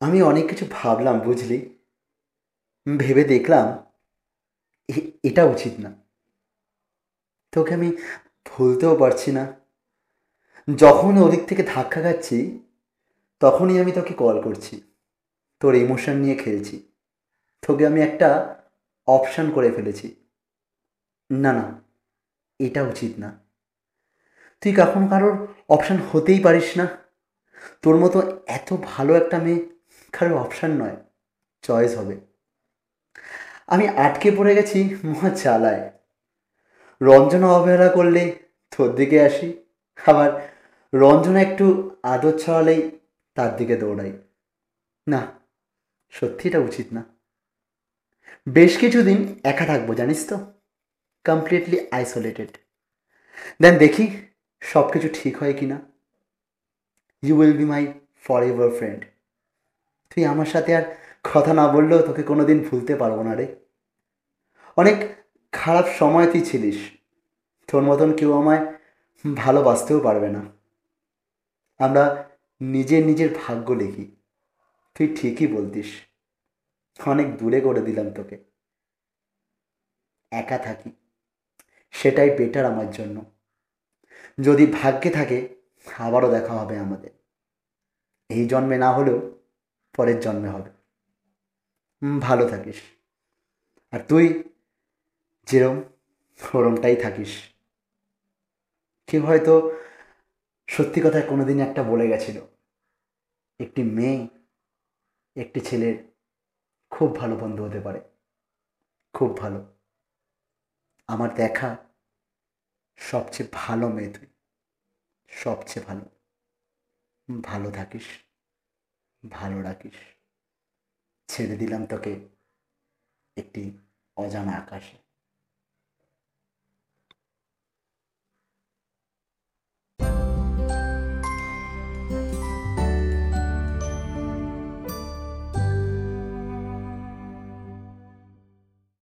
আমি অনেক কিছু ভাবলাম, বুঝলি? ভেবে দেখলাম এটা উচিত না। তোকে আমি ভুলতেও পারছি না। যখন ওদিক থেকে ধাক্কা খাচ্ছি, তখনই আমি তোকে কল করছি। তোর ইমোশন নিয়ে খেলছি। তোকে আমি একটা অপশান করে ফেলেছি। না না, এটা উচিত না। তুই কখন কারোর অপশান হতেই পারিস না। তোর মতো এত ভালো একটা মেয়ে কারোর অপশান নয় চয়েস হবে। আমি আটকে পড়ে গেছি মহা চালায় রঞ্জনা অবহেলা করলে তোর দিকে আসি, আবার রঞ্জনা একটু আদর ছড়ালেই তার দিকে দৌড়াই। না সত্যি এটা উচিত না। বেশ কিছুদিন একা থাকব, জানিস তো? কমপ্লিটলি আইসোলেটেড দেন দেখি সব কিছু ঠিক হয় কি না you will be my forever friend তুই আমার সাথে আর কথা না বললেও তোকে কোনো দিন ভুলতে পারব না রে। অনেক খারাপ সময় তুই ছিলিস। তোর মতন কেউ আমায় ভালোবাসতেও পারবে না। আমরা নিজের নিজের ভাগ্য লিখি। তুই ঠিকই বলতিস। অনেক দূরে করে দিলাম তোকে। একা থাকি। সেটাই বেটার আমার জন্য। যদি ভাগ্যে থাকে, আবারও দেখা হবে আমাদের। এই জন্মে না হলেও পরের জন্মে হবে। ভালো থাকিস। আর তুই যেরম ওরমটাই থাকিস। কেউ হয়তো সত্যি কথা কোনোদিন একটা বলে গেছিল, একটি মেয়ে, একটি ছেলের খুব ভালো বন্ধু হতে পারে। খুব ভালো। আমার দেখা সবচেয়ে ভালো মেয়ে তুই। সবচেয়ে ভালো। ভালো থাকিস। ভালো রাখিস। ছেড়ে দিলাম তোকে একটি অজানা আকাশে।